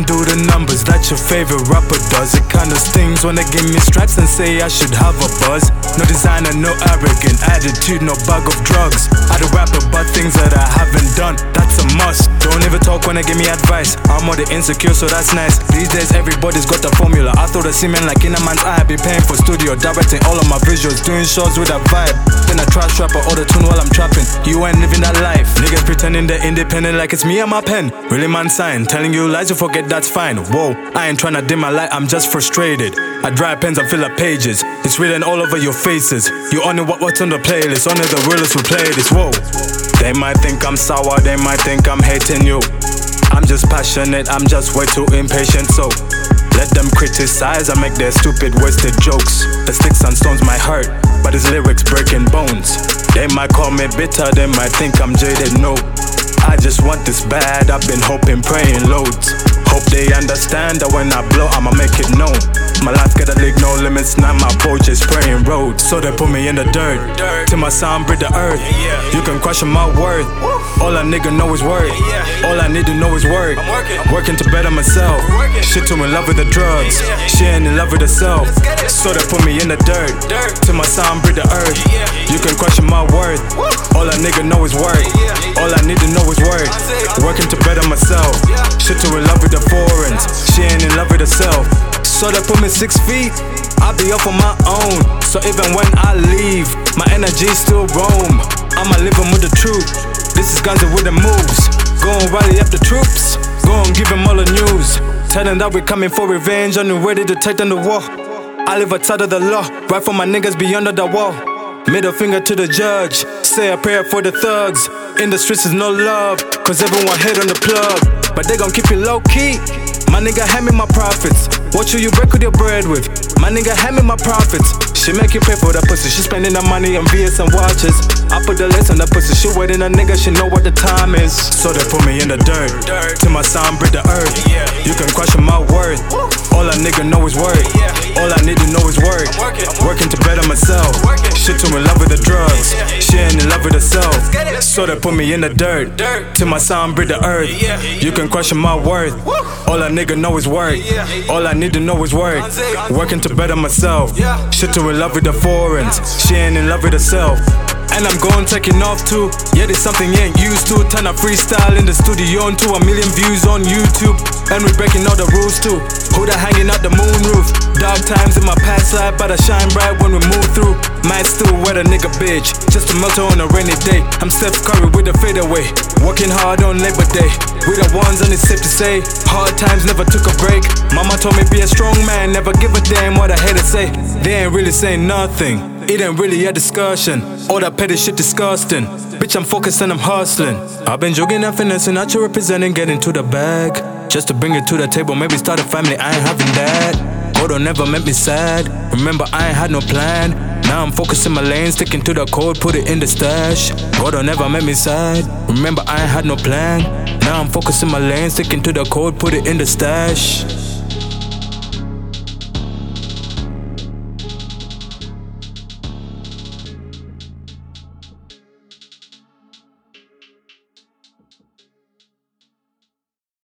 do the numbers that your favorite rapper does. It kinda stings when they give me stripes and say I should have a buzz. No designer, no arrogant attitude, no bag of drugs. I do rap about things that I haven't done, that's a must. Don't ever talk when they give me advice. I'm more the insecure, so that's nice. These days, everybody's got the formula. I throw the semen like in a man's eye. Be paying for studio, directing all of my visuals, doing shows with a vibe. Then I trash rapper all the tune while I'm trapping. You ain't living that life. Niggas pretending they're independent like it's me and my pen. Really, man, sign. Telling you lies, you forget that's fine. Whoa, I ain't trying to dim my light, I'm just frustrated. I dry pens and fill up pages. It's written all over your faces. You only what what's on the playlist. Only the realest will play this. Whoa. They might think I'm sour, they might think I'm hating you. I'm just passionate, I'm just way too impatient, so let them criticize and make their stupid, wasted jokes. The sticks and stones might hurt, but his lyrics breaking bones. They might call me bitter, they might think I'm jaded, no. I just want this bad, I've been hoping, praying loads. Hope they understand that when I blow, I'ma make it known. My life got a league, no limits, now my boat just spraying roads. So they put me in the dirt, till my sound breathe the earth. You can question my worth, all a nigga know is work. All I need to know is work. Working to better myself. Shit too in love with the drugs, she ain't in love with herself. So they put me in the dirt, till my sound breathe the earth. You can question my worth, all a nigga know is work. All I need to know is work. Working to better myself. Shit too in love with the foreigns, she ain't in love with herself. So they put me six feet. I'll be up on my own. So even when I leave, my energy still roam. I'ma living with the truth. This is Ganzi with the moves. Go and rally up the troops. Go and give them all the news. Tell them that we're coming for revenge and we're ready to take down the war. I live outside of the law, right for my niggas be under the wall. Middle finger to the judge, say a prayer for the thugs. In the streets is no love, cause everyone hate on the plug. But they gon' keep it low key. My nigga, hand me my profits. What should you break with your bread with? My nigga, hand me my profits. She make you pay for the pussy. She spending the money on VS and watches. I put the list on the pussy. She waiting a nigga, she know what the time is. So they put me in the dirt. Till my sound break the earth. You can question my worth. All a nigga know drugs. She ain't in love with herself. So they put me in the dirt. Till my sound breathe the earth. You can question my worth. All a nigga know is work. All I need to know is work. Working to better myself. Shit in love with the foreigns. She ain't in love with herself. And I'm going taking off too. Yeah, there's something you ain't used to. Turn a freestyle in the studio into a million views on YouTube. And we breaking all the rules too. Who the hanging out the moon roof? Dark times in my past life, but I shine bright when we move through. Might still wet a nigga bitch, just a motto on a rainy day. I'm Steph Curry with a fadeaway. Working hard on Labor Day. We the ones and it's safe to say. Hard times never took a break. Mama told me be a strong man, never give a damn what I had to say. They ain't really saying nothing. It ain't really a discussion. All that petty shit disgusting. Bitch, I'm focused and I'm hustling. I've been jogging and finessing, not you representing, getting to the bag. Just to bring it to the table, maybe start a family, I ain't having that. Don't never make me sad. Remember, I ain't had no plan. Now I'm focusing my lane, sticking to the code, put it in the stash. Don't never make me sad. Remember, I ain't had no plan. Now I'm focusing my lane, sticking to the code, put it in the stash.